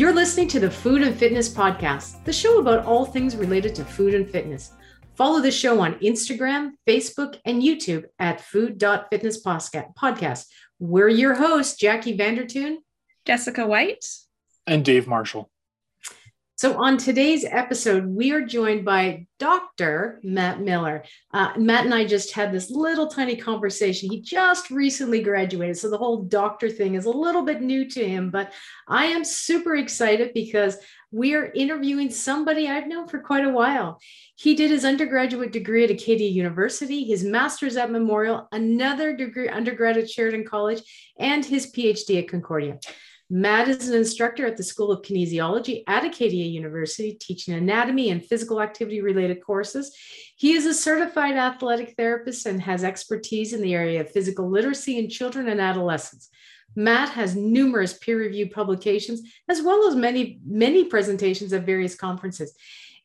You're listening to the Food and Fitness Podcast, the show about all things related to food and fitness. Follow the show on Instagram, Facebook, and YouTube at Food.Fitness Podcast. We're your hosts, Jackie Vandertoon, Jessica White, and Dave Marshall. So, on today's episode, we are joined by Dr. Matt Miller. Uh, Matt and I just had this little tiny conversation. He just recently graduated, so the whole doctor thing is a little bit new to him, but I am super excited because we are interviewing somebody I've known for quite a while. He did his undergraduate degree at Acadia University, his master's at Memorial, another degree undergrad at Sheridan College, and his PhD at Concordia. Matt is an instructor at the School of Kinesiology at Acadia University, teaching anatomy and physical activity related courses. He is a certified athletic therapist and has expertise in the area of physical literacy in children and adolescents. Matt has numerous peer reviewed publications, as well as many, many presentations at various conferences.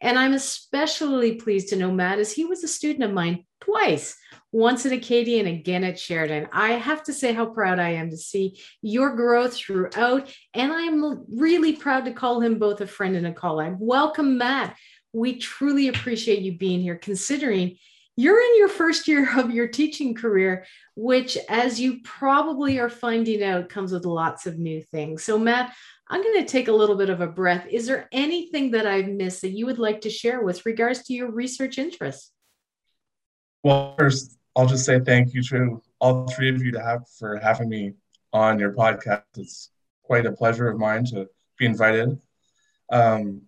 And I'm especially pleased to know Matt as he was a student of mine twice once at Acadia and again at Sheridan. I have to say how proud I am to see your growth throughout. And I'm really proud to call him both a friend and a colleague. Welcome, Matt. We truly appreciate you being here, considering you're in your first year of your teaching career, which, as you probably are finding out, comes with lots of new things. So, Matt, I'm going to take a little bit of a breath. Is there anything that I've missed that you would like to share with regards to your research interests? Well, first, I'll just say thank you to all three of you to have for having me on your podcast. It's quite a pleasure of mine to be invited. Um,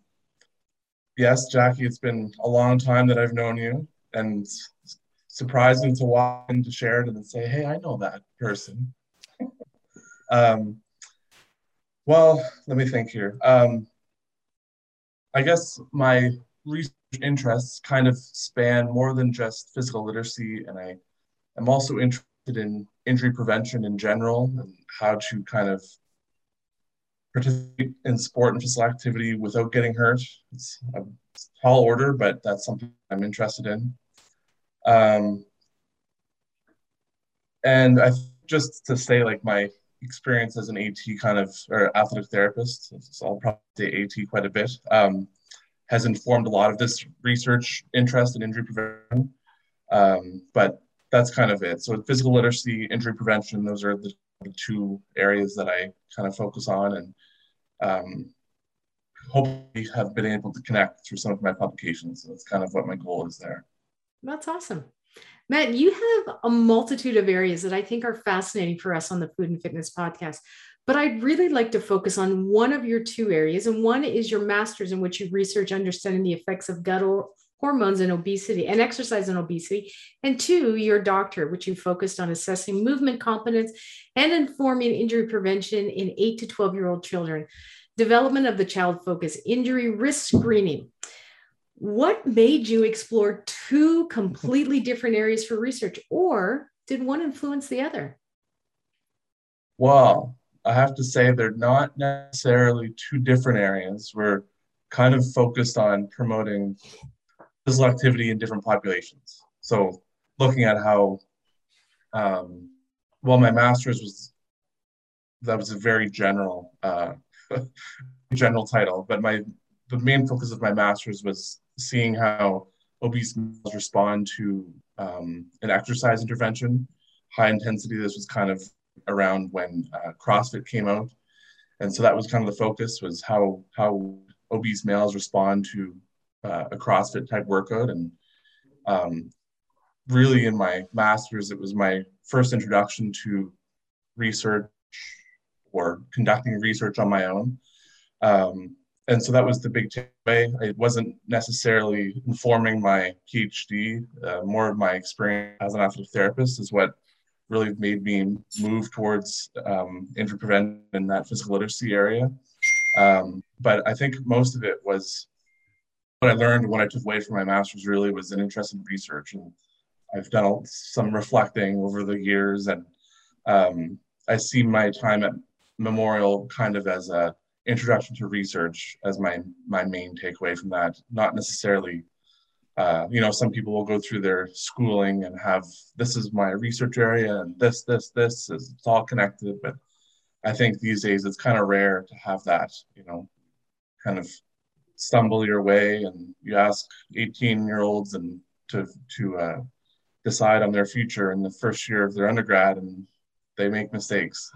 yes, Jackie, it's been a long time that I've known you, and surprising to walk into Sheridan and say, "Hey, I know that person." um, well, let me think here. Um, I guess my research interests kind of span more than just physical literacy, and I am also interested in injury prevention in general and how to kind of participate in sport and physical activity without getting hurt. It's a tall order, but that's something I'm interested in. Um, and I just to say, like my experience as an AT kind of or athletic therapist, so I'll probably say AT quite a bit. Um, has informed a lot of this research interest in injury prevention. Um, but that's kind of it. So physical literacy, injury prevention, those are the, two areas that I kind of focus on and um, hopefully have been able to connect through some of my publications. So that's kind of what my goal is there. That's awesome. Matt, you have a multitude of areas that I think are fascinating for us on the Food and Fitness podcast. But I'd really like to focus on one of your two areas, and one is your master's, in which you research understanding the effects of gut hormones and obesity and exercise and obesity. And two, your doctor, which you focused on assessing movement competence and informing injury prevention in eight to 12 year old children, development of the child focus injury risk screening. What made you explore two completely different areas for research, or did one influence the other? Well, I have to say they're not necessarily two different areas. We're kind of focused on promoting physical activity in different populations. So looking at how, um, well, my master's was that was a very general uh, general title, but my the main focus of my master's was seeing how obese males respond to um, an exercise intervention, high intensity. This was kind of around when uh, CrossFit came out, and so that was kind of the focus was how how obese males respond to uh, a CrossFit type workout, and um, really in my master's it was my first introduction to research or conducting research on my own. Um, and so that was the big takeaway. It wasn't necessarily informing my PhD. Uh, more of my experience as an athletic therapist is what really made me move towards um, injury prevention in that physical literacy area. Um, but I think most of it was what I learned when I took away from my master's really was an interest in research. And I've done some reflecting over the years and um, I see my time at Memorial kind of as a introduction to research as my my main takeaway from that, not necessarily uh, you know, some people will go through their schooling and have this is my research area and this, this, this is it's all connected. But I think these days it's kind of rare to have that, you know, kind of stumble your way and you ask 18 year olds and to to uh, decide on their future in the first year of their undergrad and they make mistakes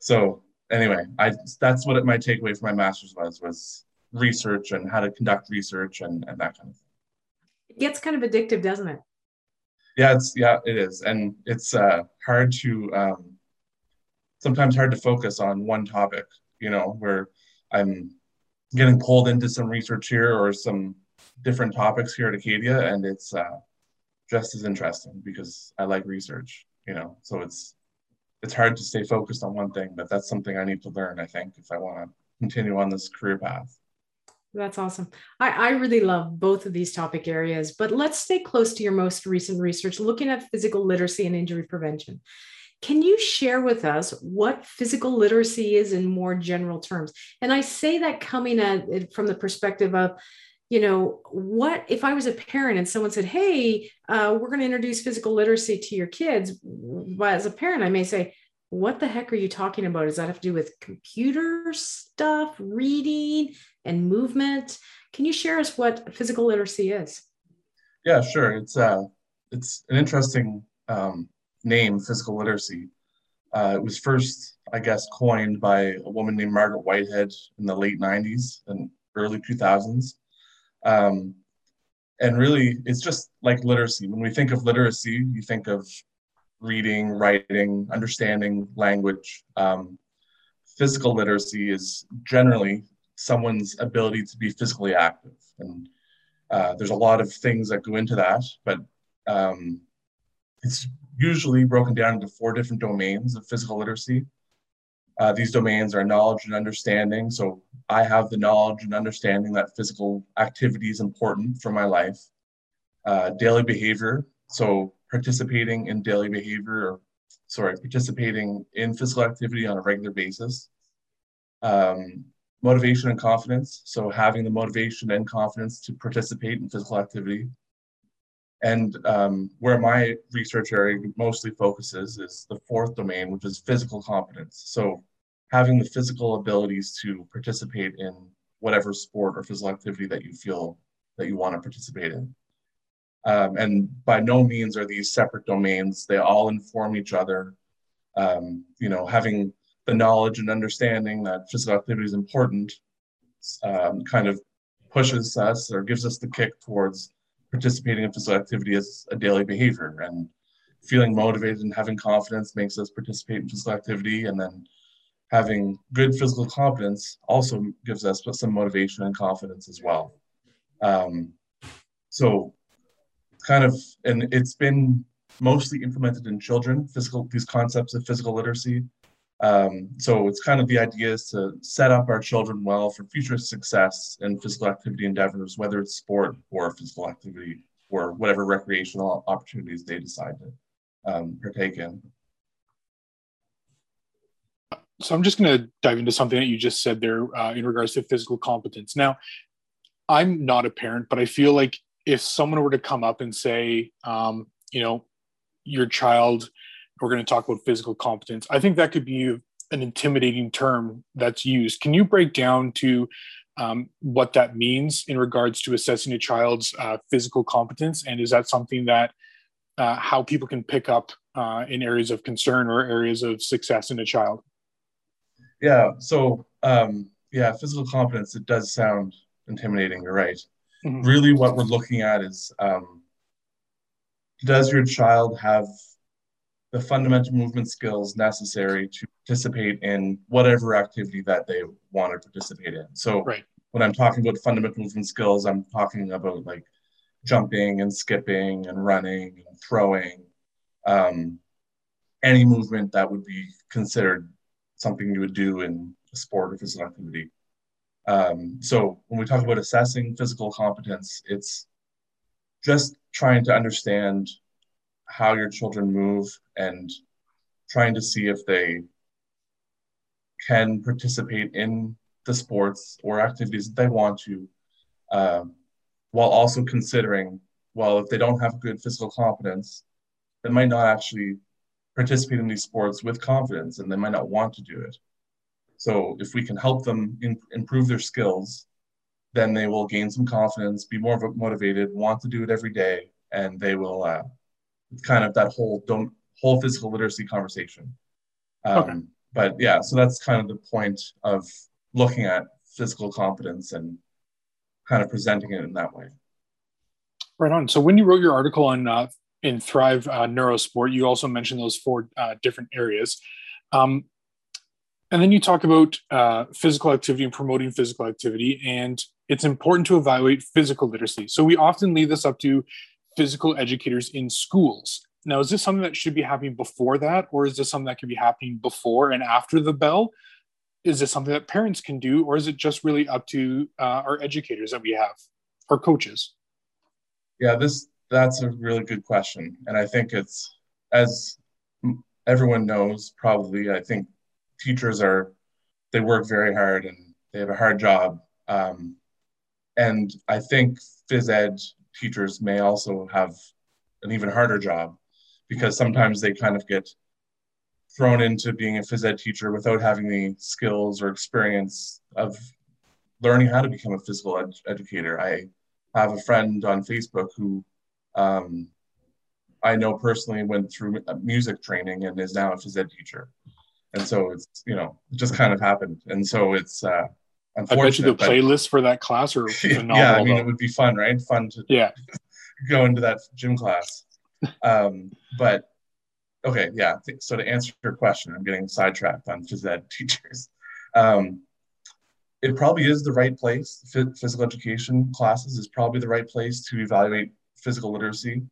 so anyway i that's what it, my takeaway for my master's was was research and how to conduct research and, and that kind of thing gets kind of addictive doesn't it yeah it's yeah it is and it's uh, hard to um, sometimes hard to focus on one topic you know where i'm getting pulled into some research here or some different topics here at Acadia, and it's uh, just as interesting because I like research. You know, so it's it's hard to stay focused on one thing, but that's something I need to learn. I think if I want to continue on this career path. That's awesome. I, I really love both of these topic areas, but let's stay close to your most recent research looking at physical literacy and injury prevention. Can you share with us what physical literacy is in more general terms? And I say that coming at it from the perspective of, you know, what if I was a parent and someone said, Hey, uh, we're going to introduce physical literacy to your kids? But as a parent, I may say, What the heck are you talking about? Does that have to do with computer stuff, reading, and movement? Can you share us what physical literacy is? Yeah, sure. It's uh, it's an interesting um, name, physical literacy. Uh, it was first, I guess, coined by a woman named Margaret Whitehead in the late 90s and early 2000s. Um, and really, it's just like literacy. When we think of literacy, you think of reading, writing, understanding language. Um, physical literacy is generally someone's ability to be physically active. And uh, there's a lot of things that go into that, but um, it's usually broken down into four different domains of physical literacy. Uh, these domains are knowledge and understanding. So I have the knowledge and understanding that physical activity is important for my life. Uh, daily behavior. So participating in daily behavior, or sorry, participating in physical activity on a regular basis. Um, motivation and confidence. So having the motivation and confidence to participate in physical activity. And um, where my research area mostly focuses is the fourth domain, which is physical competence. So having the physical abilities to participate in whatever sport or physical activity that you feel that you want to participate in. Um, and by no means are these separate domains. They all inform each other. Um, you know, having the knowledge and understanding that physical activity is important um, kind of pushes us or gives us the kick towards participating in physical activity as a daily behavior and feeling motivated and having confidence makes us participate in physical activity and then having good physical competence also gives us some motivation and confidence as well um, so kind of and it's been mostly implemented in children physical these concepts of physical literacy um, so it's kind of the idea is to set up our children well for future success in physical activity endeavors, whether it's sport or physical activity or whatever recreational opportunities they decide to um, partake in. So I'm just going to dive into something that you just said there uh, in regards to physical competence. Now, I'm not a parent, but I feel like if someone were to come up and say, um, you know, your child we're going to talk about physical competence. I think that could be an intimidating term that's used. Can you break down to um, what that means in regards to assessing a child's uh, physical competence? And is that something that uh, how people can pick up uh, in areas of concern or areas of success in a child? Yeah. So, um, yeah, physical competence, it does sound intimidating. You're right. Mm-hmm. Really, what we're looking at is um, does your child have the fundamental movement skills necessary to participate in whatever activity that they want to participate in. So right. when I'm talking about fundamental movement skills, I'm talking about like jumping and skipping and running and throwing, um, any movement that would be considered something you would do in a sport or physical activity. Um, so when we talk about assessing physical competence, it's just trying to understand how your children move and trying to see if they can participate in the sports or activities that they want to, uh, while also considering, well, if they don't have good physical competence, they might not actually participate in these sports with confidence and they might not want to do it. So if we can help them in, improve their skills, then they will gain some confidence, be more motivated, want to do it every day, and they will uh, kind of that whole don't whole physical literacy conversation. Um, okay. But yeah, so that's kind of the point of looking at physical competence and kind of presenting it in that way. Right on. So when you wrote your article on uh, in Thrive uh, Neurosport, you also mentioned those four uh, different areas. Um, and then you talk about uh, physical activity and promoting physical activity, and it's important to evaluate physical literacy. So we often leave this up to physical educators in schools. Now, is this something that should be happening before that, or is this something that can be happening before and after the bell? Is this something that parents can do, or is it just really up to uh, our educators that we have, our coaches? Yeah, this that's a really good question, and I think it's as everyone knows probably. I think teachers are they work very hard and they have a hard job, um, and I think phys ed teachers may also have an even harder job because sometimes they kind of get thrown into being a phys ed teacher without having the skills or experience of learning how to become a physical ed- educator. I have a friend on Facebook who um, I know personally went through music training and is now a phys ed teacher. And so it's, you know, it just kind of happened. And so it's, uh, I bet you the but, playlist for that class or yeah, I mean, though. it would be fun, right? Fun to yeah go into that gym class. Um, but okay, yeah. So to answer your question, I'm getting sidetracked on phys ed teachers. Um, it probably is the right place. Physical education classes is probably the right place to evaluate physical literacy.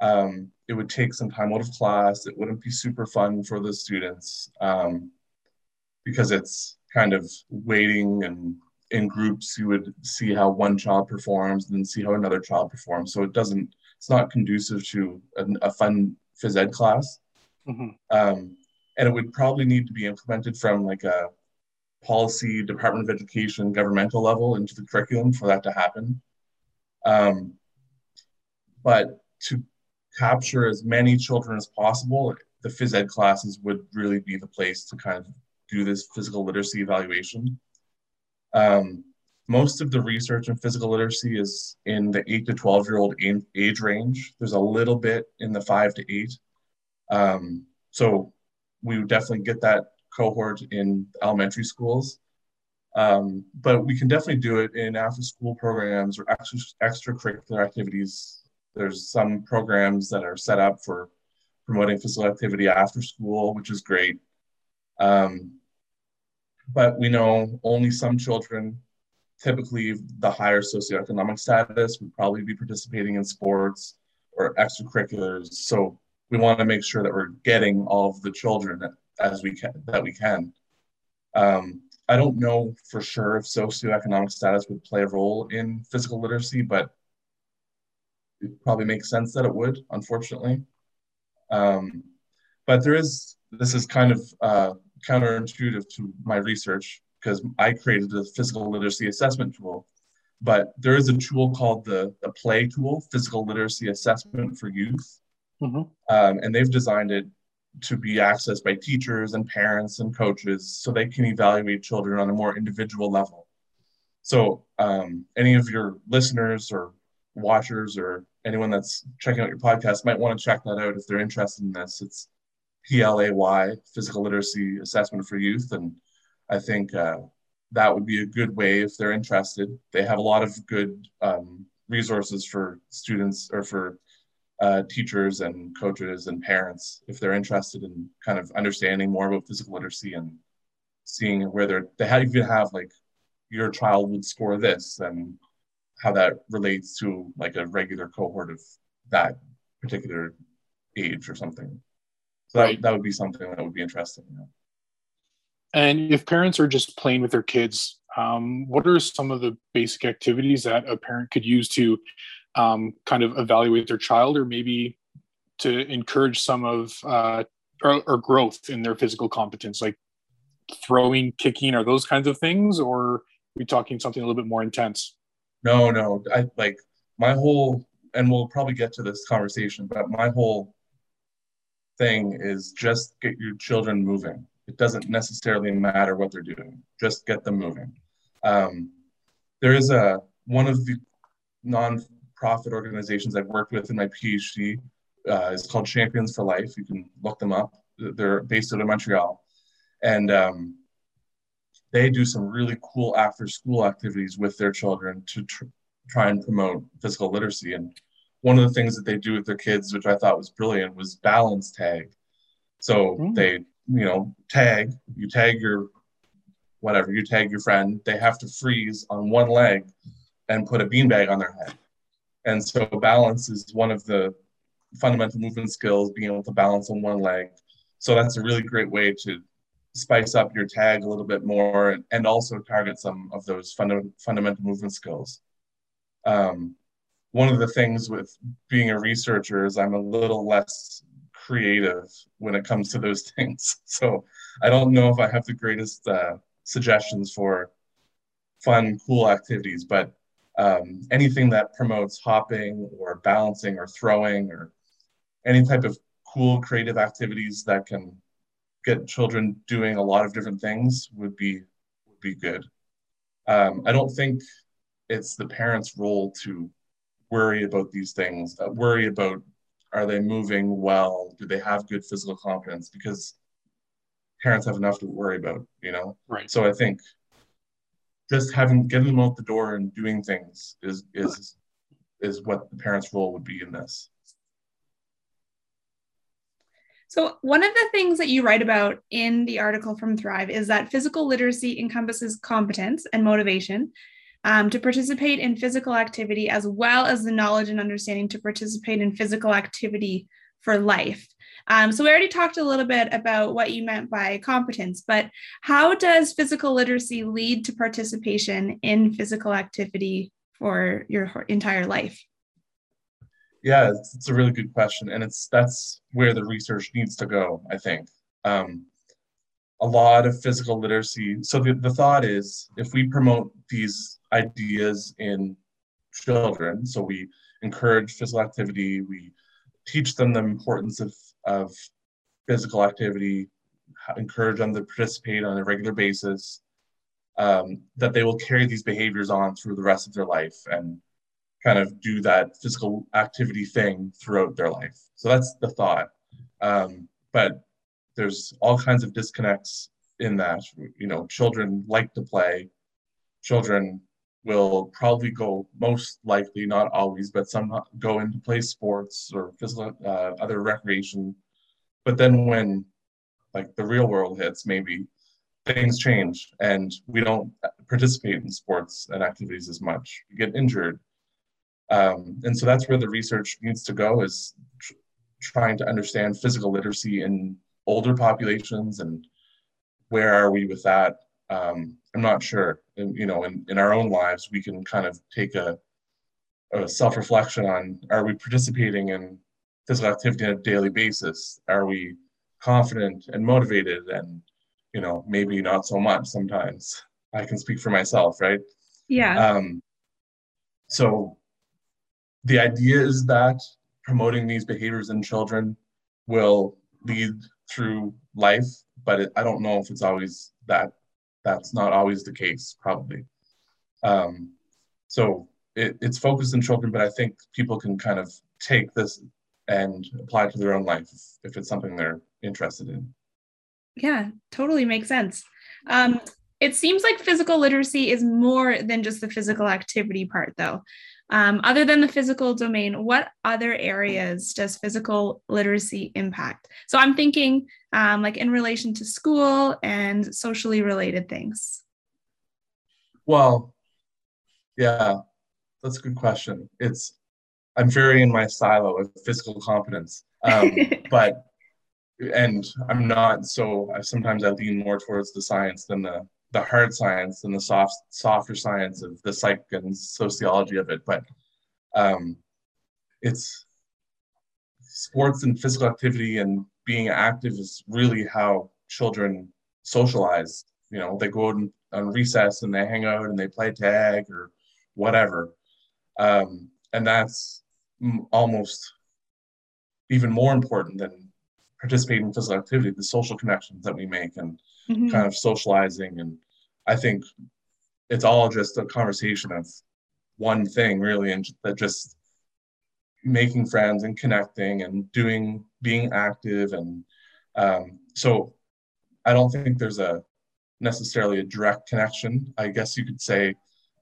Um, it would take some time out of class. It wouldn't be super fun for the students um, because it's kind of waiting and in groups you would see how one child performs and then see how another child performs. So it doesn't, it's not conducive to a, a fun phys ed class. Mm-hmm. Um, and it would probably need to be implemented from like a policy, Department of Education, governmental level into the curriculum for that to happen. Um, but to capture as many children as possible, the phys ed classes would really be the place to kind of do this physical literacy evaluation. Um, most of the research in physical literacy is in the 8 to 12 year old age range. There's a little bit in the 5 to 8. Um, so we would definitely get that cohort in elementary schools. Um, but we can definitely do it in after school programs or extra, extracurricular activities. There's some programs that are set up for promoting physical activity after school, which is great. Um, but we know only some children, typically the higher socioeconomic status, would probably be participating in sports or extracurriculars. So we want to make sure that we're getting all of the children as we can that we can. Um, I don't know for sure if socioeconomic status would play a role in physical literacy, but it probably makes sense that it would, unfortunately. Um, but there is this is kind of uh, counterintuitive to my research because I created a physical literacy assessment tool. But there is a tool called the, the Play tool, Physical Literacy Assessment for Youth. Mm-hmm. Um, and they've designed it to be accessed by teachers and parents and coaches so they can evaluate children on a more individual level. So, um, any of your listeners or watchers or anyone that's checking out your podcast might want to check that out if they're interested in this. It's PLAY, Physical Literacy Assessment for Youth. And I think uh, that would be a good way if they're interested. They have a lot of good um, resources for students or for uh, teachers and coaches and parents if they're interested in kind of understanding more about physical literacy and seeing where they're, they have, even have like your child would score this and how that relates to like a regular cohort of that particular age or something. So right. that, that would be something that would be interesting. You know? And if parents are just playing with their kids, um, what are some of the basic activities that a parent could use to um, kind of evaluate their child or maybe to encourage some of uh, or, or, growth in their physical competence, like throwing, kicking, or those kinds of things? Or are we talking something a little bit more intense? No, no. I like my whole, and we'll probably get to this conversation, but my whole thing is just get your children moving. it doesn't necessarily matter what they're doing. Just get them moving. Um, there is a one of the non-profit organizations I've worked with in my PhD. Uh, it's called Champions for Life. You can look them up. They're based out of Montreal, and um, they do some really cool after-school activities with their children to tr- try and promote physical literacy. And one of the things that they do with their kids, which I thought was brilliant, was balance tag. So mm. they, you know, tag. You tag your whatever. You tag your friend. They have to freeze on one leg and put a beanbag on their head. And so balance is one of the fundamental movement skills, being able to balance on one leg. So that's a really great way to spice up your tag a little bit more and also target some of those funda- fundamental movement skills. Um, one of the things with being a researcher is I'm a little less creative when it comes to those things. So I don't know if I have the greatest uh, suggestions for fun, cool activities, but um, anything that promotes hopping or balancing or throwing or any type of cool creative activities that can get children doing a lot of different things would be would be good. Um, I don't think it's the parents' role to worry about these things, uh, worry about are they moving well, do they have good physical competence, because parents have enough to worry about, you know. Right. So I think just having getting them out the door and doing things is is is what the parents' role would be in this. So, one of the things that you write about in the article from Thrive is that physical literacy encompasses competence and motivation um, to participate in physical activity, as well as the knowledge and understanding to participate in physical activity for life. Um, so we already talked a little bit about what you meant by competence, but how does physical literacy lead to participation in physical activity for your entire life? Yeah, it's, it's a really good question, and it's that's where the research needs to go. I think um, a lot of physical literacy. So the, the thought is, if we promote these ideas in children, so we encourage physical activity, we teach them the importance of, of physical activity, encourage them to participate on a regular basis, um, that they will carry these behaviors on through the rest of their life and kind of do that physical activity thing throughout their life. So that's the thought. Um, but there's all kinds of disconnects in that. You know, children like to play. Children will probably go most likely, not always, but some go into play sports or physical uh, other recreation. But then when like the real world hits, maybe things change and we don't participate in sports and activities as much. We get injured. Um, and so that's where the research needs to go is tr- trying to understand physical literacy in older populations and where are we with that um, I'm not sure. And, you know, in, in our own lives, we can kind of take a, a self reflection on are we participating in physical activity on a daily basis? Are we confident and motivated? And, you know, maybe not so much sometimes. I can speak for myself, right? Yeah. Um, so the idea is that promoting these behaviors in children will lead through life, but it, I don't know if it's always that that's not always the case, probably. Um, so it, it's focused in children, but I think people can kind of take this and apply it to their own life if, if it's something they're interested in. Yeah, totally makes sense. Um, it seems like physical literacy is more than just the physical activity part, though. Um, other than the physical domain, what other areas does physical literacy impact? So I'm thinking um, like in relation to school and socially related things. Well, yeah, that's a good question. It's I'm very in my silo of physical competence, um, but and I'm not so. I, Sometimes I lean more towards the science than the the hard science and the soft softer science of the psych and sociology of it but um, it's sports and physical activity and being active is really how children socialize. You know they go out on recess and they hang out and they play tag or whatever. Um, and that's almost even more important than participate in physical activity, the social connections that we make and mm-hmm. kind of socializing. And I think it's all just a conversation of one thing really, and that just making friends and connecting and doing, being active. And um, so I don't think there's a necessarily a direct connection. I guess you could say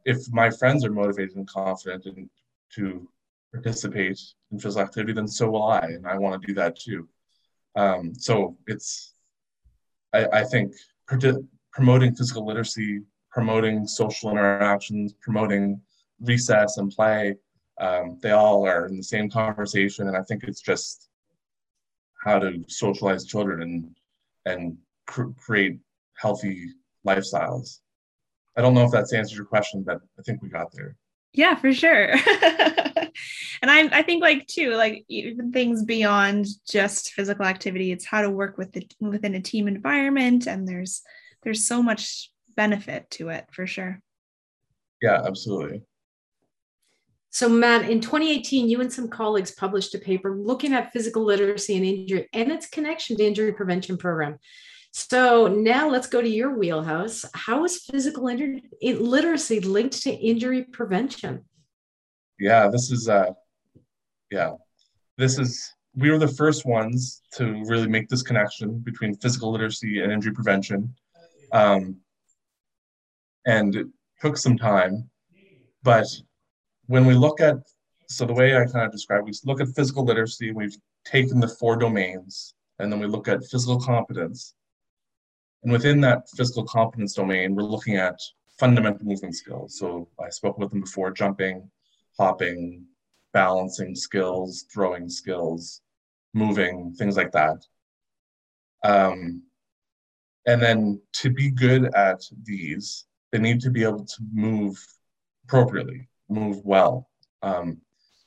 if my friends are motivated and confident and to participate in physical activity, then so will I, and I want to do that too. Um, so it's, I, I think, promoting physical literacy, promoting social interactions, promoting recess and play, um, they all are in the same conversation, and I think it's just how to socialize children and and cr- create healthy lifestyles. I don't know if that's answered your question, but I think we got there. Yeah, for sure. and I, I think like too, like even things beyond just physical activity, it's how to work with the within a team environment, and there's there's so much benefit to it for sure. Yeah, absolutely. So, Matt, in 2018, you and some colleagues published a paper looking at physical literacy and injury and its connection to injury prevention program. So now let's go to your wheelhouse. How is physical literacy linked to injury prevention? Yeah, this is uh yeah. This is we were the first ones to really make this connection between physical literacy and injury prevention. Um, and it took some time, but when we look at so the way I kind of describe, we look at physical literacy, we've taken the four domains, and then we look at physical competence. And within that physical competence domain, we're looking at fundamental movement skills. So I spoke with them before jumping, hopping, balancing skills, throwing skills, moving, things like that. Um, and then to be good at these, they need to be able to move appropriately, move well. Um,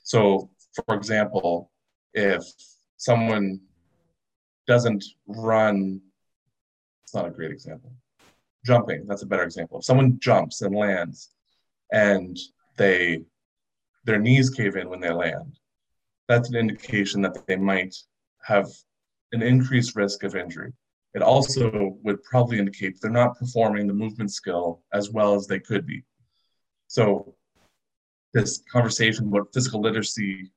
so, for example, if someone doesn't run it's not a great example. Jumping, that's a better example. If someone jumps and lands and they their knees cave in when they land, that's an indication that they might have an increased risk of injury. It also would probably indicate they're not performing the movement skill as well as they could be. So, this conversation about physical literacy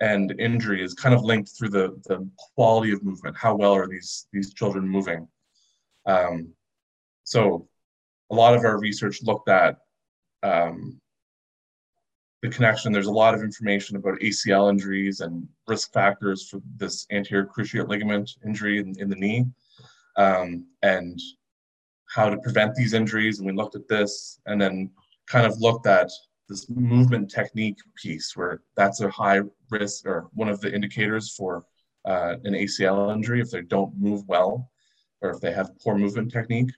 and injury is kind of linked through the, the quality of movement. How well are these, these children moving? Um, so a lot of our research looked at um, the connection. There's a lot of information about ACL injuries and risk factors for this anterior cruciate ligament injury in, in the knee um, and how to prevent these injuries. And we looked at this and then kind of looked at this movement technique piece where that's a high risk or one of the indicators for uh, an ACL injury if they don't move well or if they have poor movement technique.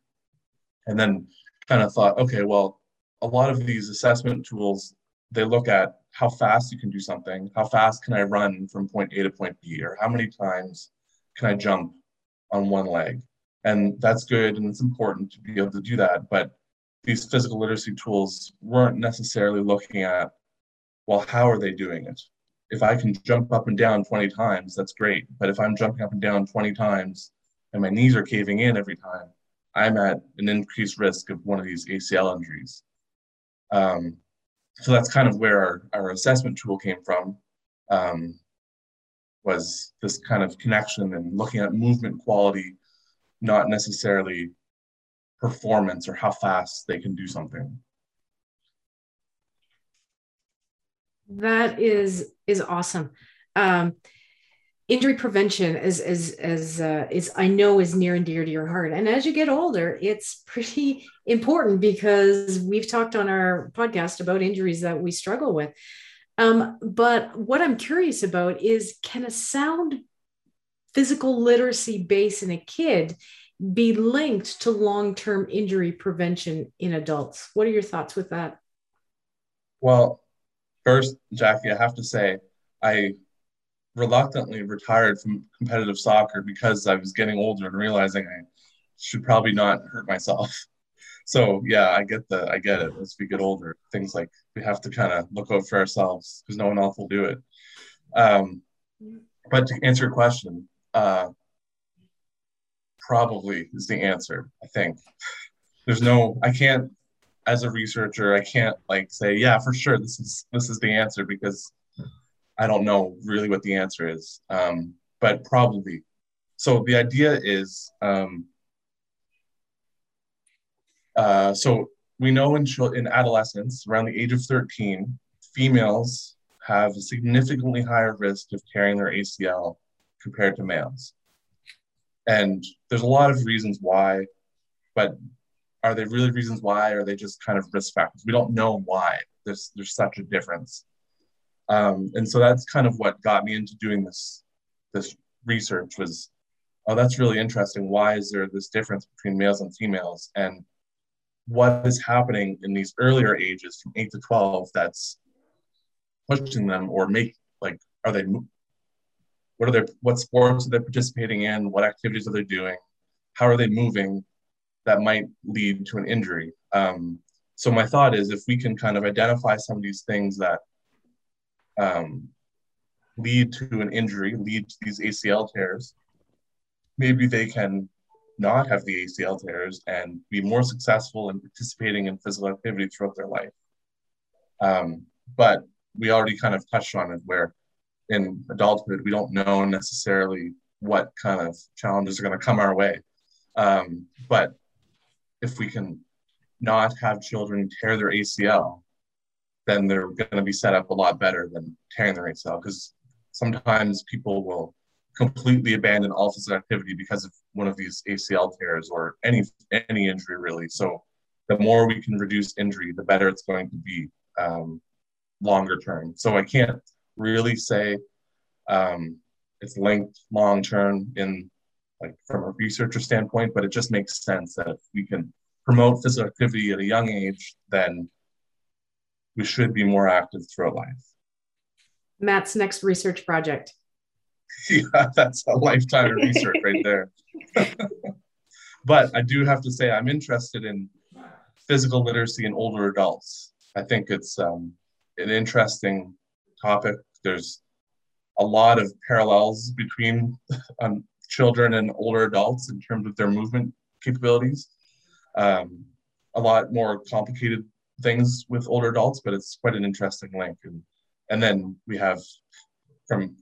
And then kind of thought, okay, well, a lot of these assessment tools, they look at how fast you can do something, how fast can I run from point A to point B, or how many times can I jump on one leg. And that's good and it's important to be able to do that. But these physical literacy tools weren't necessarily looking at, well, how are they doing it? If I can jump up and down 20 times, that's great. But if I'm jumping up and down 20 times and my knees are caving in every time, I'm at an increased risk of one of these ACL injuries. Um, so that's kind of where our, our assessment tool came from, um, was this kind of connection and looking at movement quality, not necessarily performance or how fast they can do something. That is is awesome. Um, injury prevention is as as uh, is I know is near and dear to your heart. And as you get older, it's pretty important because we've talked on our podcast about injuries that we struggle with. Um, but what I'm curious about is can a sound physical literacy base in a kid be linked to long-term injury prevention in adults? What are your thoughts with that? Well, first, Jackie, I have to say I reluctantly retired from competitive soccer because I was getting older and realizing I should probably not hurt myself. So yeah, I get the I get it. As we get older, things like we have to kind of look out for ourselves because no one else will do it. Um, but to answer your question, uh, probably is the answer. I think there's no. I can't, as a researcher, I can't like say, yeah, for sure, this is this is the answer because I don't know really what the answer is. Um, but probably. So the idea is, um, uh, so we know in in adolescence, around the age of 13, females have a significantly higher risk of tearing their ACL compared to males. And there's a lot of reasons why, but are they really reasons why? Or are they just kind of risk factors? We don't know why there's there's such a difference. Um, and so that's kind of what got me into doing this this research was, oh, that's really interesting. Why is there this difference between males and females? And what is happening in these earlier ages from 8 to 12 that's pushing them or make like are they what are their what sports are they participating in what activities are they doing how are they moving that might lead to an injury um, so my thought is if we can kind of identify some of these things that um, lead to an injury lead to these acl tears maybe they can not have the acl tears and be more successful in participating in physical activity throughout their life. Um, but we already kind of touched on it where in adulthood we don't know necessarily what kind of challenges are going to come our way. Um, but if we can not have children tear their acl then they're going to be set up a lot better than tearing the their acl because sometimes people will completely abandon all physical activity because of one of these acl tears or any any injury really so the more we can reduce injury the better it's going to be um, longer term. So I can't really say um, it's linked long term in like from a researcher standpoint, but it just makes sense that if we can promote physical activity at a young age, then we should be more active throughout life. Matt's next research project. yeah, that's a lifetime of research right there. but I do have to say, I'm interested in physical literacy in older adults. I think it's um, an interesting topic. There's a lot of parallels between um, children and older adults in terms of their movement capabilities. Um, a lot more complicated things with older adults, but it's quite an interesting link. And, and then we have from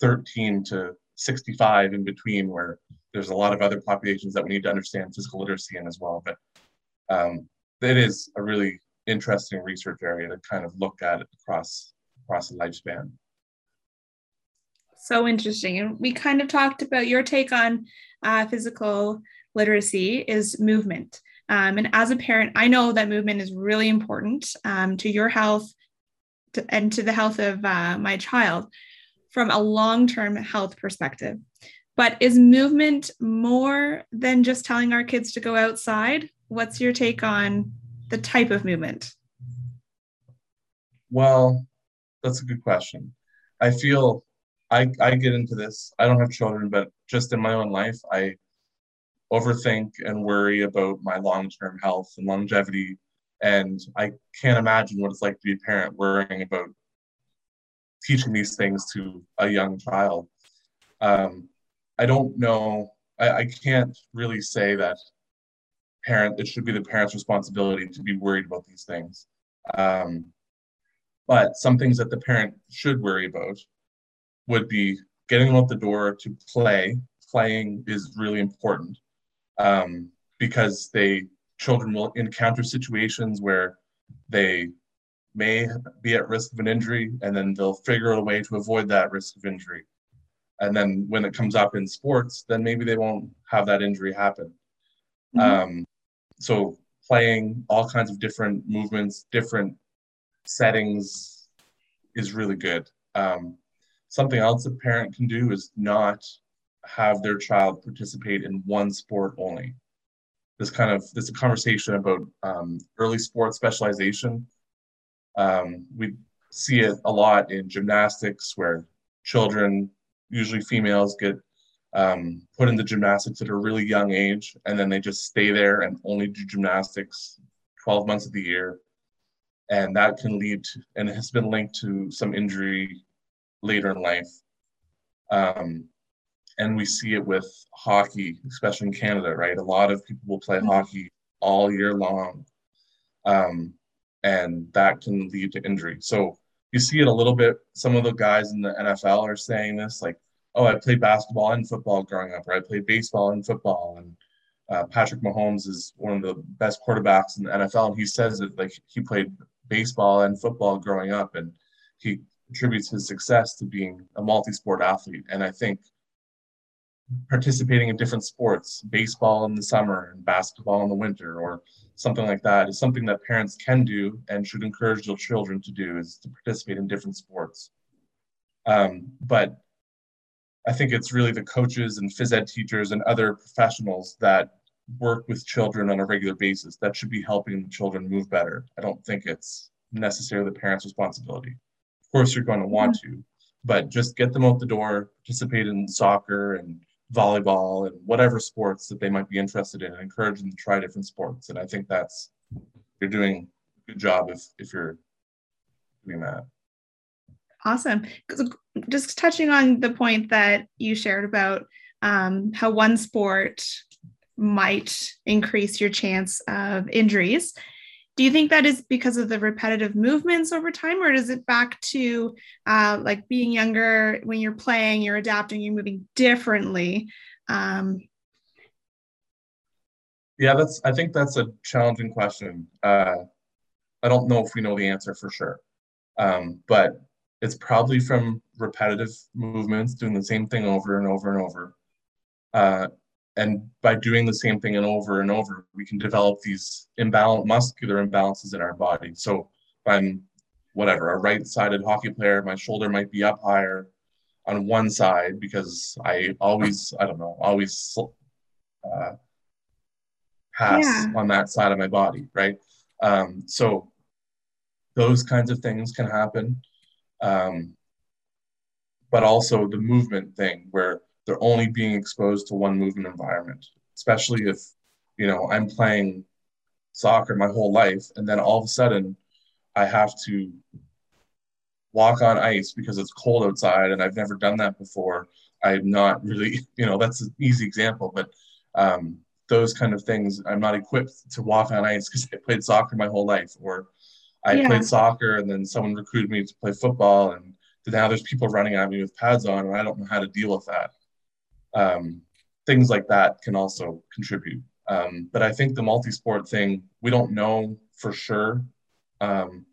13 to 65 in between, where there's a lot of other populations that we need to understand physical literacy in as well. But um, it is a really interesting research area to kind of look at across across the lifespan. So interesting, and we kind of talked about your take on uh, physical literacy is movement. Um, and as a parent, I know that movement is really important um, to your health to, and to the health of uh, my child from a long term health perspective. But is movement more than just telling our kids to go outside? What's your take on the type of movement? Well, that's a good question. I feel I, I get into this. I don't have children, but just in my own life, I overthink and worry about my long term health and longevity. And I can't imagine what it's like to be a parent worrying about teaching these things to a young child. Um, I don't know. I, I can't really say that parent it should be the parent's responsibility to be worried about these things um, but some things that the parent should worry about would be getting them out the door to play playing is really important um, because they children will encounter situations where they may be at risk of an injury and then they'll figure out a way to avoid that risk of injury and then when it comes up in sports then maybe they won't have that injury happen mm-hmm. um, so playing all kinds of different movements, different settings is really good. Um, something else a parent can do is not have their child participate in one sport only. This kind of this conversation about um, early sport specialization. Um, we see it a lot in gymnastics where children, usually females, get um, put into gymnastics at a really young age, and then they just stay there and only do gymnastics 12 months of the year. And that can lead to, and has been linked to some injury later in life. Um, and we see it with hockey, especially in Canada, right? A lot of people will play Mhm. hockey all year long, um, and that can lead to injury. So you see it a little bit. Some of the guys in the NFL are saying this, like, "Oh, I played basketball and football growing up, or I played baseball and football." And uh, Patrick Mahomes is one of the best quarterbacks in the NFL, and he says that like he played baseball and football growing up, and he attributes his success to being a multi-sport athlete. And I think participating in different sports, baseball in the summer and basketball in the winter, or something like that, is something that parents can do and should encourage their children to do is to participate in different sports. Um, but I think it's really the coaches and phys ed teachers and other professionals that work with children on a regular basis that should be helping the children move better. I don't think it's necessarily the parents' responsibility. Of course, you're going to want to, but just get them out the door, participate in soccer and volleyball and whatever sports that they might be interested in, and encourage them to try different sports. And I think that's you're doing a good job if if you're doing that. Awesome. Just touching on the point that you shared about um, how one sport might increase your chance of injuries. Do you think that is because of the repetitive movements over time, or is it back to uh, like being younger when you're playing, you're adapting, you're moving differently? Um, Yeah, that's. I think that's a challenging question. Uh, I don't know if we know the answer for sure, um, but it's probably from repetitive movements, doing the same thing over and over and over. Uh, and by doing the same thing and over and over, we can develop these imbalance, muscular imbalances in our body. So if I'm whatever, a right-sided hockey player, my shoulder might be up higher on one side because I always, I don't know, always uh, pass Yeah. on that side of my body, right? Um, so those kinds of things can happen. Um, but also the movement thing where they're only being exposed to one movement environment, especially if, you know, I'm playing soccer my whole life and then all of a sudden I have to walk on ice because it's cold outside and I've never done that before. I'm not really, you know, that's an easy example, but um, those kind of things, I'm not equipped to walk on ice because I played soccer my whole life, or I Yeah. played soccer and then someone recruited me to play football, and now there's people running at me with pads on, and I don't know how to deal with that. Um, things like that can also contribute. Um, but I think the multi-sport thing, we don't know for sure. Um,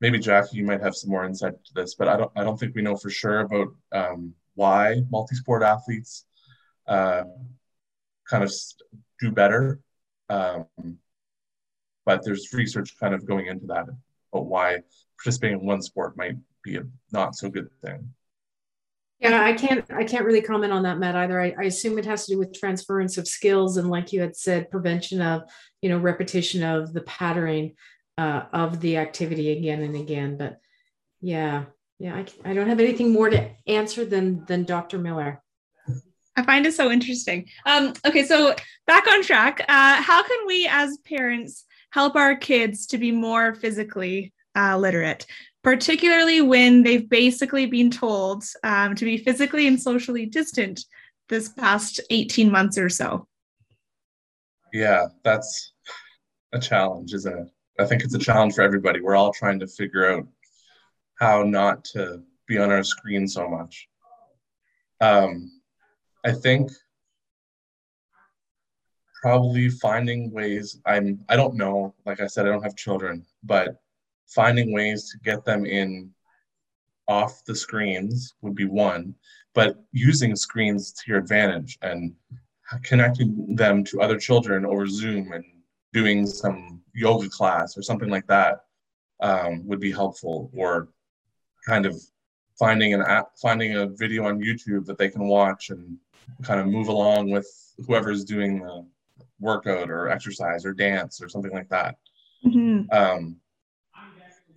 maybe Jackie, you might have some more insight to this, but I don't. I don't think we know for sure about um, why multi-sport athletes uh, kind of do better. Um, but there's research kind of going into that about why participating in one sport might be a not so good thing. Yeah, I can't I can't really comment on that, Matt, either. I, I assume it has to do with transference of skills and like you had said, prevention of, you know, repetition of the patterning uh, of the activity again and again. But yeah, yeah, I, I don't have anything more to answer than than Dr. Miller. I find it so interesting. Um, okay, so back on track. Uh, how can we as parents help our kids to be more physically uh, literate, particularly when they've basically been told um, to be physically and socially distant this past 18 months or so? Yeah, that's a challenge, isn't it? I think it's a challenge for everybody. We're all trying to figure out how not to be on our screen so much. Um, I think probably finding ways. I'm. I don't know. Like I said, I don't have children, but finding ways to get them in off the screens would be one. But using screens to your advantage and connecting them to other children over Zoom and doing some yoga class or something like that um, would be helpful. Or kind of finding an app, finding a video on YouTube that they can watch and kind of move along with whoever's doing the workout or exercise or dance or something like that. Mhm. Um,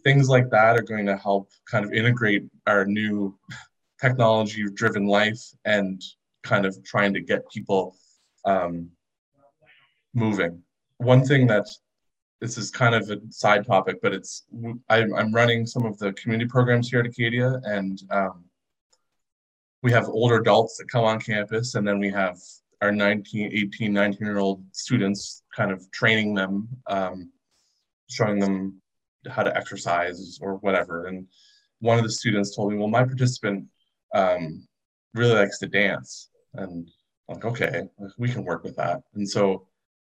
things like that are going to help kind of integrate our new technology driven life and kind of trying to get people um, moving. One thing that this is kind of a side topic, but it's I'm, I'm running some of the community programs here at Acadia, and um, we have older adults that come on campus and then we have our 19 18 19 year old students kind of training them um, showing them how to exercise or whatever. And one of the students told me well my participant um, really likes to dance. And I'm like okay we can work with that. And so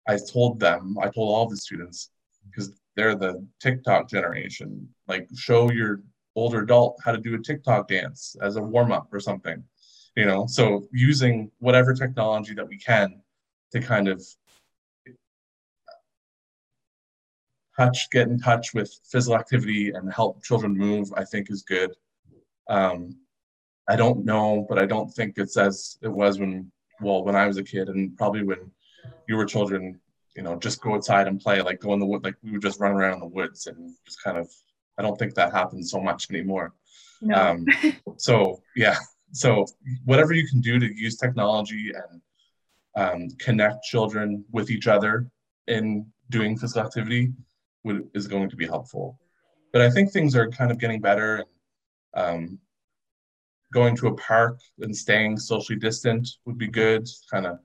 i told them i told all the students because they're the tiktok generation like show your older adult how to do a TikTok dance as a warm up or something, you know. So using whatever technology that we can to kind of touch, get in touch with physical activity and help children move, I think is good. Um, I don't know, but I don't think it's as it was when, well, when I was a kid and probably when you were children, you know, just go outside and play, like go in the wood, like we would just run around in the woods and just kind of I don't think that happens so much anymore. No. Um, so yeah, so whatever you can do to use technology and um, connect children with each other in doing physical activity would, is going to be helpful. But I think things are kind of getting better. Um, going to a park and staying socially distant would be good. Kind of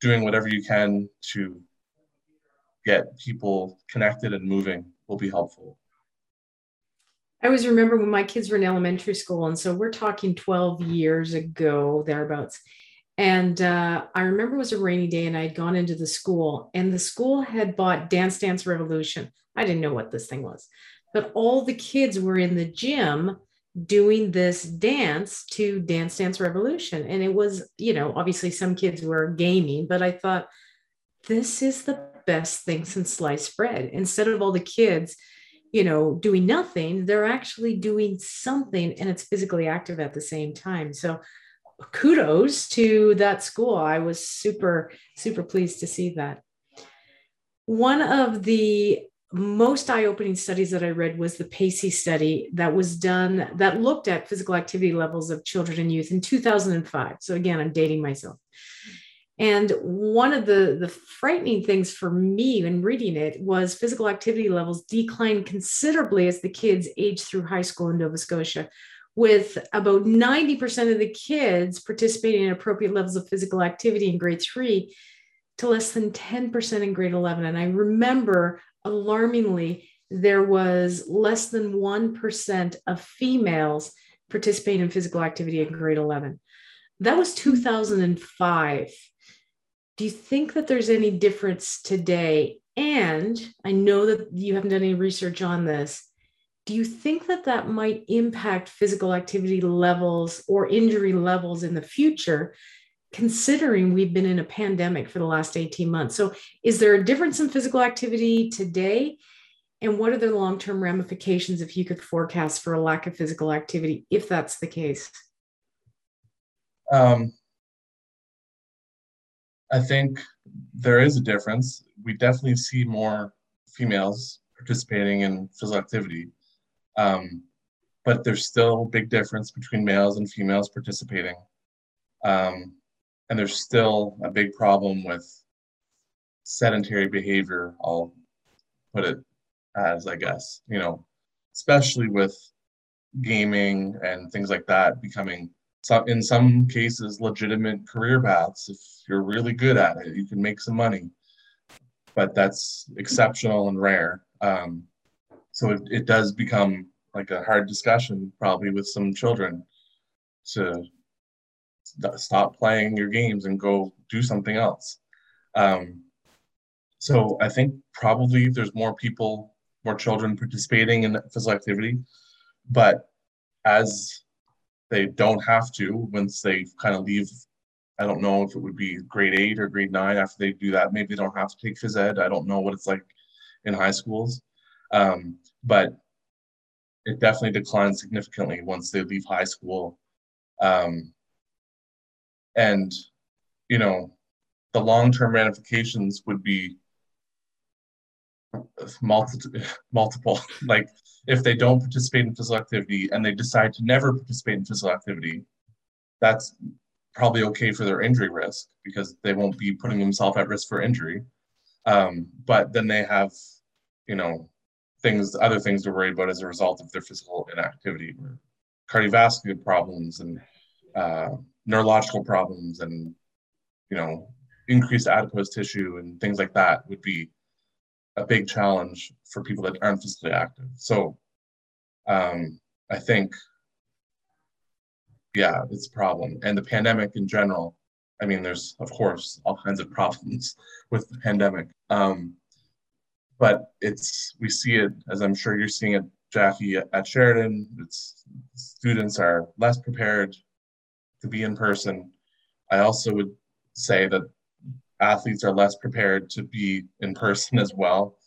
doing whatever you can to get people connected and moving will be helpful. I always remember when my kids were in elementary school. And so we're talking 12 years ago, thereabouts. And uh, I remember it was a rainy day and I had gone into the school and the school had bought Dance Dance Revolution. I didn't know what this thing was, but all the kids were in the gym doing this dance to Dance Dance Revolution. And it was, you know, obviously some kids were gaming, but I thought, this is the best thing since sliced bread. Instead of all the kids you know, doing nothing, they're actually doing something and it's physically active at the same time. So kudos to that school. I was super, super pleased to see that. One of the most eye-opening studies that I read was the PACY study that was done that looked at physical activity levels of children and youth in 2005. So again, I'm dating myself. And one of the, the frightening things for me in reading it was physical activity levels declined considerably as the kids aged through high school in Nova Scotia, with about 90% of the kids participating in appropriate levels of physical activity in grade three to less than 10% in grade 11. And I remember alarmingly, there was less than 1% of females participating in physical activity in grade 11. That was 2005 do you think that there's any difference today? And I know that you haven't done any research on this. Do you think that that might impact physical activity levels or injury levels in the future, considering we've been in a pandemic for the last 18 months? So, is there a difference in physical activity today? And what are the long term ramifications if you could forecast for a lack of physical activity, if that's the case? Um, I think there is a difference. We definitely see more females participating in physical activity, um, but there's still a big difference between males and females participating. Um, and there's still a big problem with sedentary behavior, I'll put it as, I guess, you know, especially with gaming and things like that becoming some in some cases legitimate career paths. If you're really good at it you can make some money. But that's exceptional and rare. Um, so it, it does become like a hard discussion probably with some children to stop playing your games and go do something else um, so i think probably there's more people more children participating in physical activity but as they don't have to once they kind of leave. I don't know if it would be grade eight or grade nine after they do that. Maybe they don't have to take phys ed. I don't know what it's like in high schools. Um, but it definitely declines significantly once they leave high school. Um, and, you know, the long term ramifications would be multiple, multiple. like if they don't participate in physical activity and they decide to never participate in physical activity, that's probably okay for their injury risk because they won't be putting themselves at risk for injury. Um, but then they have, you know, things, other things to worry about as a result of their physical inactivity, cardiovascular problems, and uh, neurological problems and you know increased adipose tissue and things like that would be a big challenge for people that aren't physically active. So um, I think, yeah, it's a problem. And the pandemic in general, I mean, there's of course all kinds of problems with the pandemic. Um, but it's we see it as I'm sure you're seeing it, Jackie, at Sheridan. It's students are less prepared to be in person. I also would say that athletes are less prepared to be in person as well.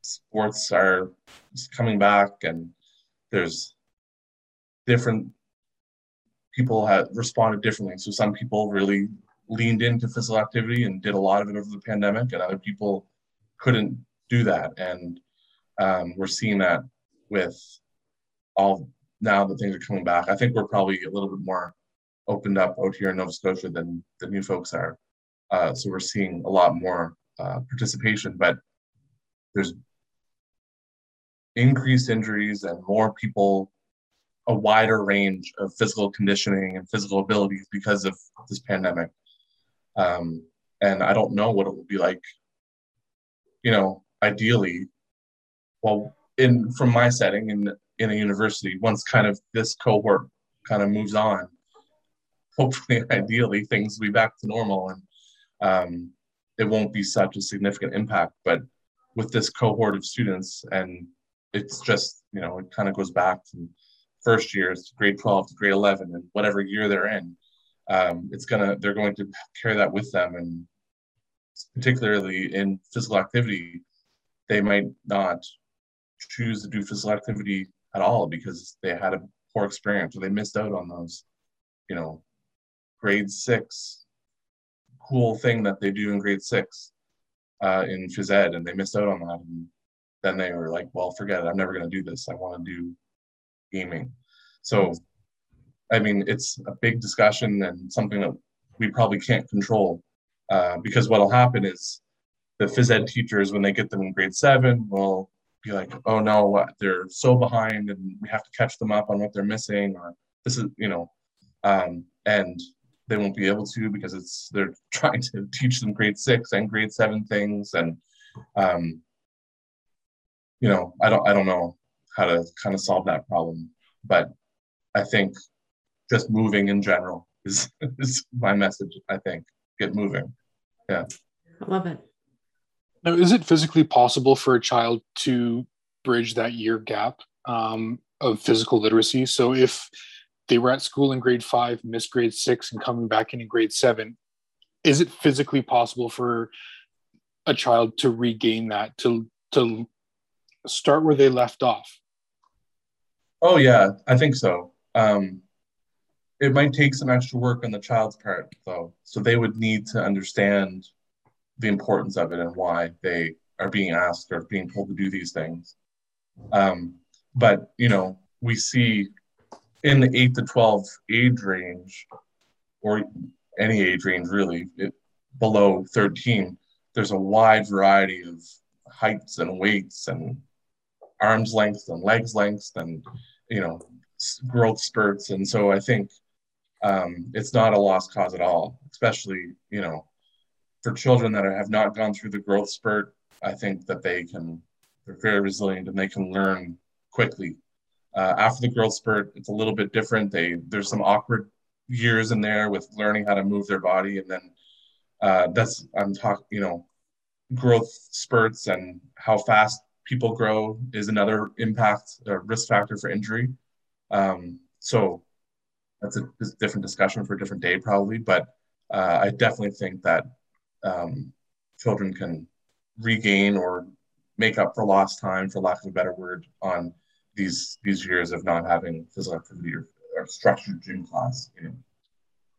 Sports are coming back, and there's different people have responded differently. So some people really leaned into physical activity and did a lot of it over the pandemic, and other people couldn't do that. And um, we're seeing that with all now that things are coming back. I think we're probably a little bit more opened up out here in Nova Scotia than the new folks are. Uh, so we're seeing a lot more uh, participation, but there's increased injuries and more people, a wider range of physical conditioning and physical abilities because of this pandemic. Um, and I don't know what it will be like. You know, ideally, well, in from my setting in in a university, once kind of this cohort kind of moves on, hopefully, ideally, things will be back to normal and um, it won't be such a significant impact. But with this cohort of students, and it's just, you know, it kind of goes back to first years, grade 12 to grade 11, and whatever year they're in. Um, it's gonna, they're going to carry that with them. And particularly in physical activity, they might not choose to do physical activity at all because they had a poor experience or they missed out on those, you know, grade six cool thing that they do in grade six uh, in phys ed, and they missed out on that. And then they were like, "Well, forget it. I'm never going to do this. I want to do gaming." So, I mean, it's a big discussion and something that we probably can't control uh, because what'll happen is the phys ed teachers, when they get them in grade seven, will be like, "Oh no, what? they're so behind, and we have to catch them up on what they're missing," or this is, you know, um, and they won't be able to because it's they're trying to teach them grade six and grade seven things and um, you know i don't i don't know how to kind of solve that problem but i think just moving in general is is my message i think. Get moving. Yeah. I love it now is it physically possible for a child to bridge that year gap um, of physical literacy so if they were at school in grade five, missed grade six, and coming back in in grade seven. Is it physically possible for a child to regain that to to start where they left off? Oh yeah, I think so. Um, it might take some extra work on the child's part, though. So they would need to understand the importance of it and why they are being asked or being told to do these things. Um, but you know, we see in the 8 to 12 age range, or any age range really, it, below 13, there's a wide variety of heights and weights and arms lengths and legs lengths and, you know, growth spurts. And so I think um, it's not a lost cause at all, especially, you know, for children that have not gone through the growth spurt. I think that they can, they're very resilient and they can learn quickly uh, after the growth spurt, it's a little bit different. They there's some awkward years in there with learning how to move their body, and then uh, that's I'm talking you know growth spurts and how fast people grow is another impact risk factor for injury. Um, so that's a, different discussion for a different day probably, but uh, I definitely think that um, children can regain or make up for lost time, for lack of a better word, on these these years of not having physical activity or, or structured gym class. You know?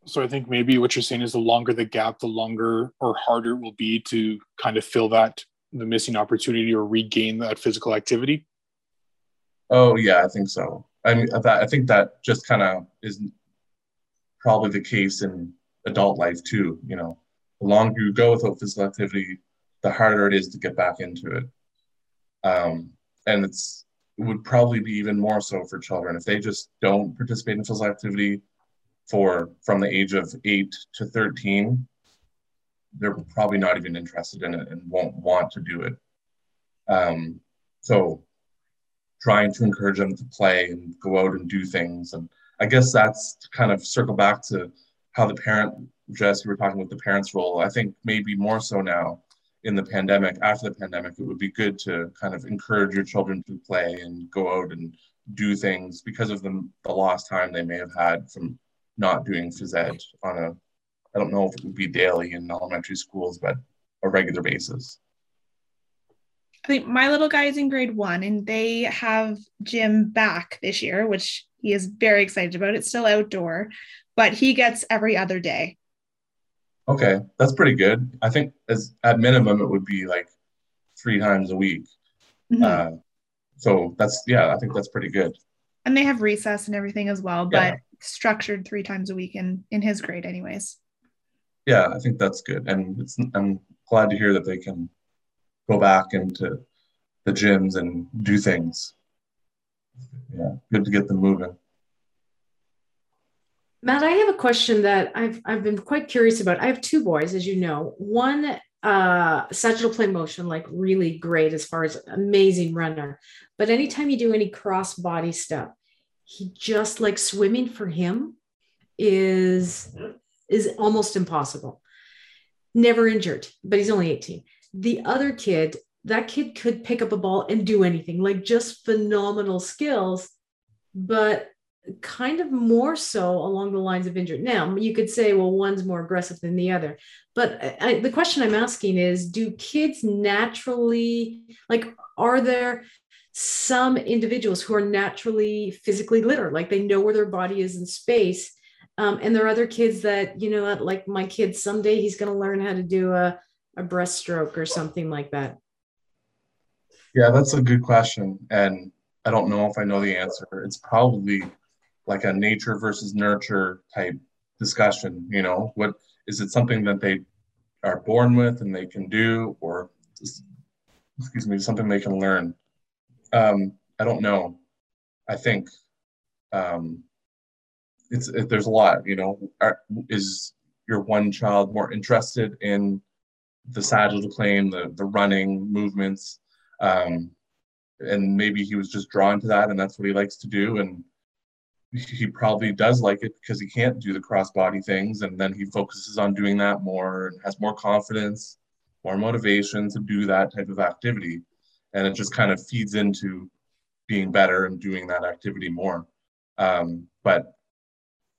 So I think maybe what you're saying is the longer the gap, the longer or harder it will be to kind of fill that the missing opportunity or regain that physical activity. Oh yeah, I think so. I mean, that, I think that just kind of is probably the case in adult life too. You know, the longer you go without physical activity, the harder it is to get back into it. Um, and it's it would probably be even more so for children if they just don't participate in physical activity for from the age of eight to 13, they're probably not even interested in it and won't want to do it. Um, so trying to encourage them to play and go out and do things. And I guess that's kind of circle back to how the parent, Jess, you were talking about the parents' role. I think maybe more so now in the pandemic, after the pandemic, it would be good to kind of encourage your children to play and go out and do things because of the, the lost time they may have had from not doing phys ed on a, I don't know if it would be daily in elementary schools, but a regular basis. I think my little guy is in grade one and they have gym back this year, which he is very excited about. It's still outdoor, but he gets every other day. Okay, that's pretty good. I think as at minimum it would be like three times a week. Mm-hmm. Uh, so that's yeah, I think that's pretty good. And they have recess and everything as well, but yeah. structured three times a week in in his grade, anyways. Yeah, I think that's good, and it's I'm glad to hear that they can go back into the gyms and do things. Yeah, good to get them moving. Matt, I have a question that I've I've been quite curious about. I have two boys, as you know. One uh sagittal plane motion, like really great as far as amazing runner. But anytime you do any cross body stuff, he just like swimming for him is is almost impossible. Never injured, but he's only 18 the other kid, that kid could pick up a ball and do anything, like just phenomenal skills, but kind of more so along the lines of injured. Now, you could say, well, one's more aggressive than the other. But I, the question I'm asking is do kids naturally, like, are there some individuals who are naturally physically literate, like they know where their body is in space? Um, and there are other kids that, you know, like my kid, someday he's going to learn how to do a a breaststroke or something like that? Yeah, that's a good question. And I don't know if I know the answer. It's probably like a nature versus nurture type discussion. You know, what is it something that they are born with and they can do, or excuse me, something they can learn? Um, I don't know. I think um, it's it, there's a lot. You know, are, is your one child more interested in the sagittal plane, the the running movements, um, and maybe he was just drawn to that, and that's what he likes to do, and he probably does like it because he can't do the crossbody things, and then he focuses on doing that more and has more confidence, more motivation to do that type of activity, and it just kind of feeds into being better and doing that activity more. Um, but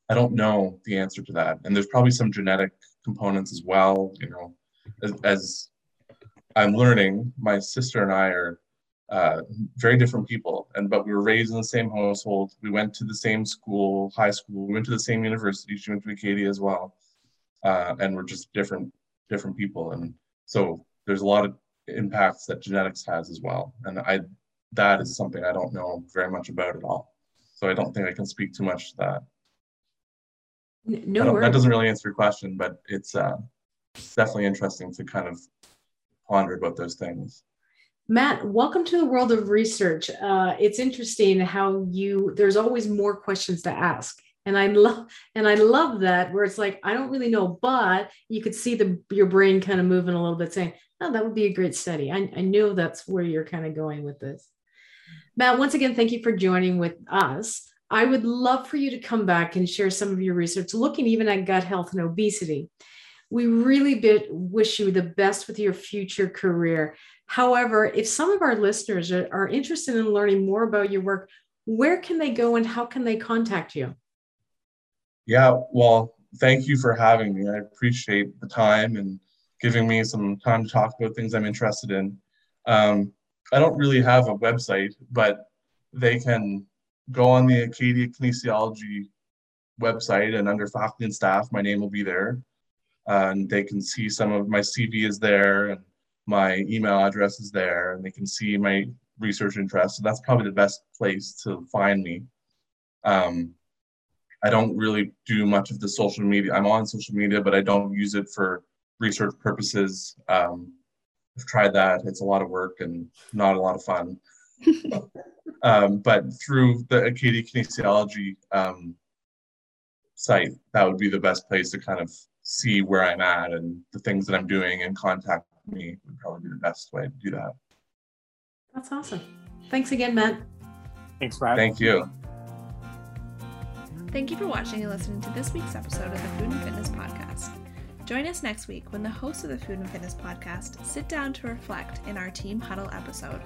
I don't know the answer to that, and there's probably some genetic components as well. You know, as, as I'm learning, my sister and I are uh, very different people, and but we were raised in the same household. We went to the same school, high school. We went to the same university. She went to Acadia as well, uh, and we're just different, different people. And so there's a lot of impacts that genetics has as well. And I, that is something I don't know very much about at all. So I don't think I can speak too much to that. No, that doesn't really answer your question, but it's uh, definitely interesting to kind of ponder about those things. Matt, welcome to the world of research. Uh, it's interesting how you there's always more questions to ask, and I love and I love that where it's like I don't really know, but you could see the your brain kind of moving a little bit, saying, "Oh, that would be a great study." I, I know that's where you're kind of going with this. Matt, once again, thank you for joining with us. I would love for you to come back and share some of your research, looking even at gut health and obesity. We really wish you the best with your future career. However, if some of our listeners are, are interested in learning more about your work, where can they go and how can they contact you? Yeah, well, thank you for having me. I appreciate the time and giving me some time to talk about things I'm interested in. Um, I don't really have a website, but they can go on the Acadia Kinesiology website and under faculty and staff, my name will be there and they can see some of my CV is there and my email address is there and they can see my research interests. So that's probably the best place to find me. Um, I don't really do much of the social media. I'm on social media, but I don't use it for research purposes. Um, I've tried that. It's a lot of work and not a lot of fun. um, but through the Acadia Kinesiology um, site, that would be the best place to kind of see where I'm at and the things that I'm doing and contact me would probably be the best way to do that. That's awesome. Thanks again, Matt. Thanks, Matt. Thank you. Thank you for watching and listening to this week's episode of the Food and Fitness Podcast. Join us next week when the hosts of the Food and Fitness Podcast sit down to reflect in our Team Huddle episode.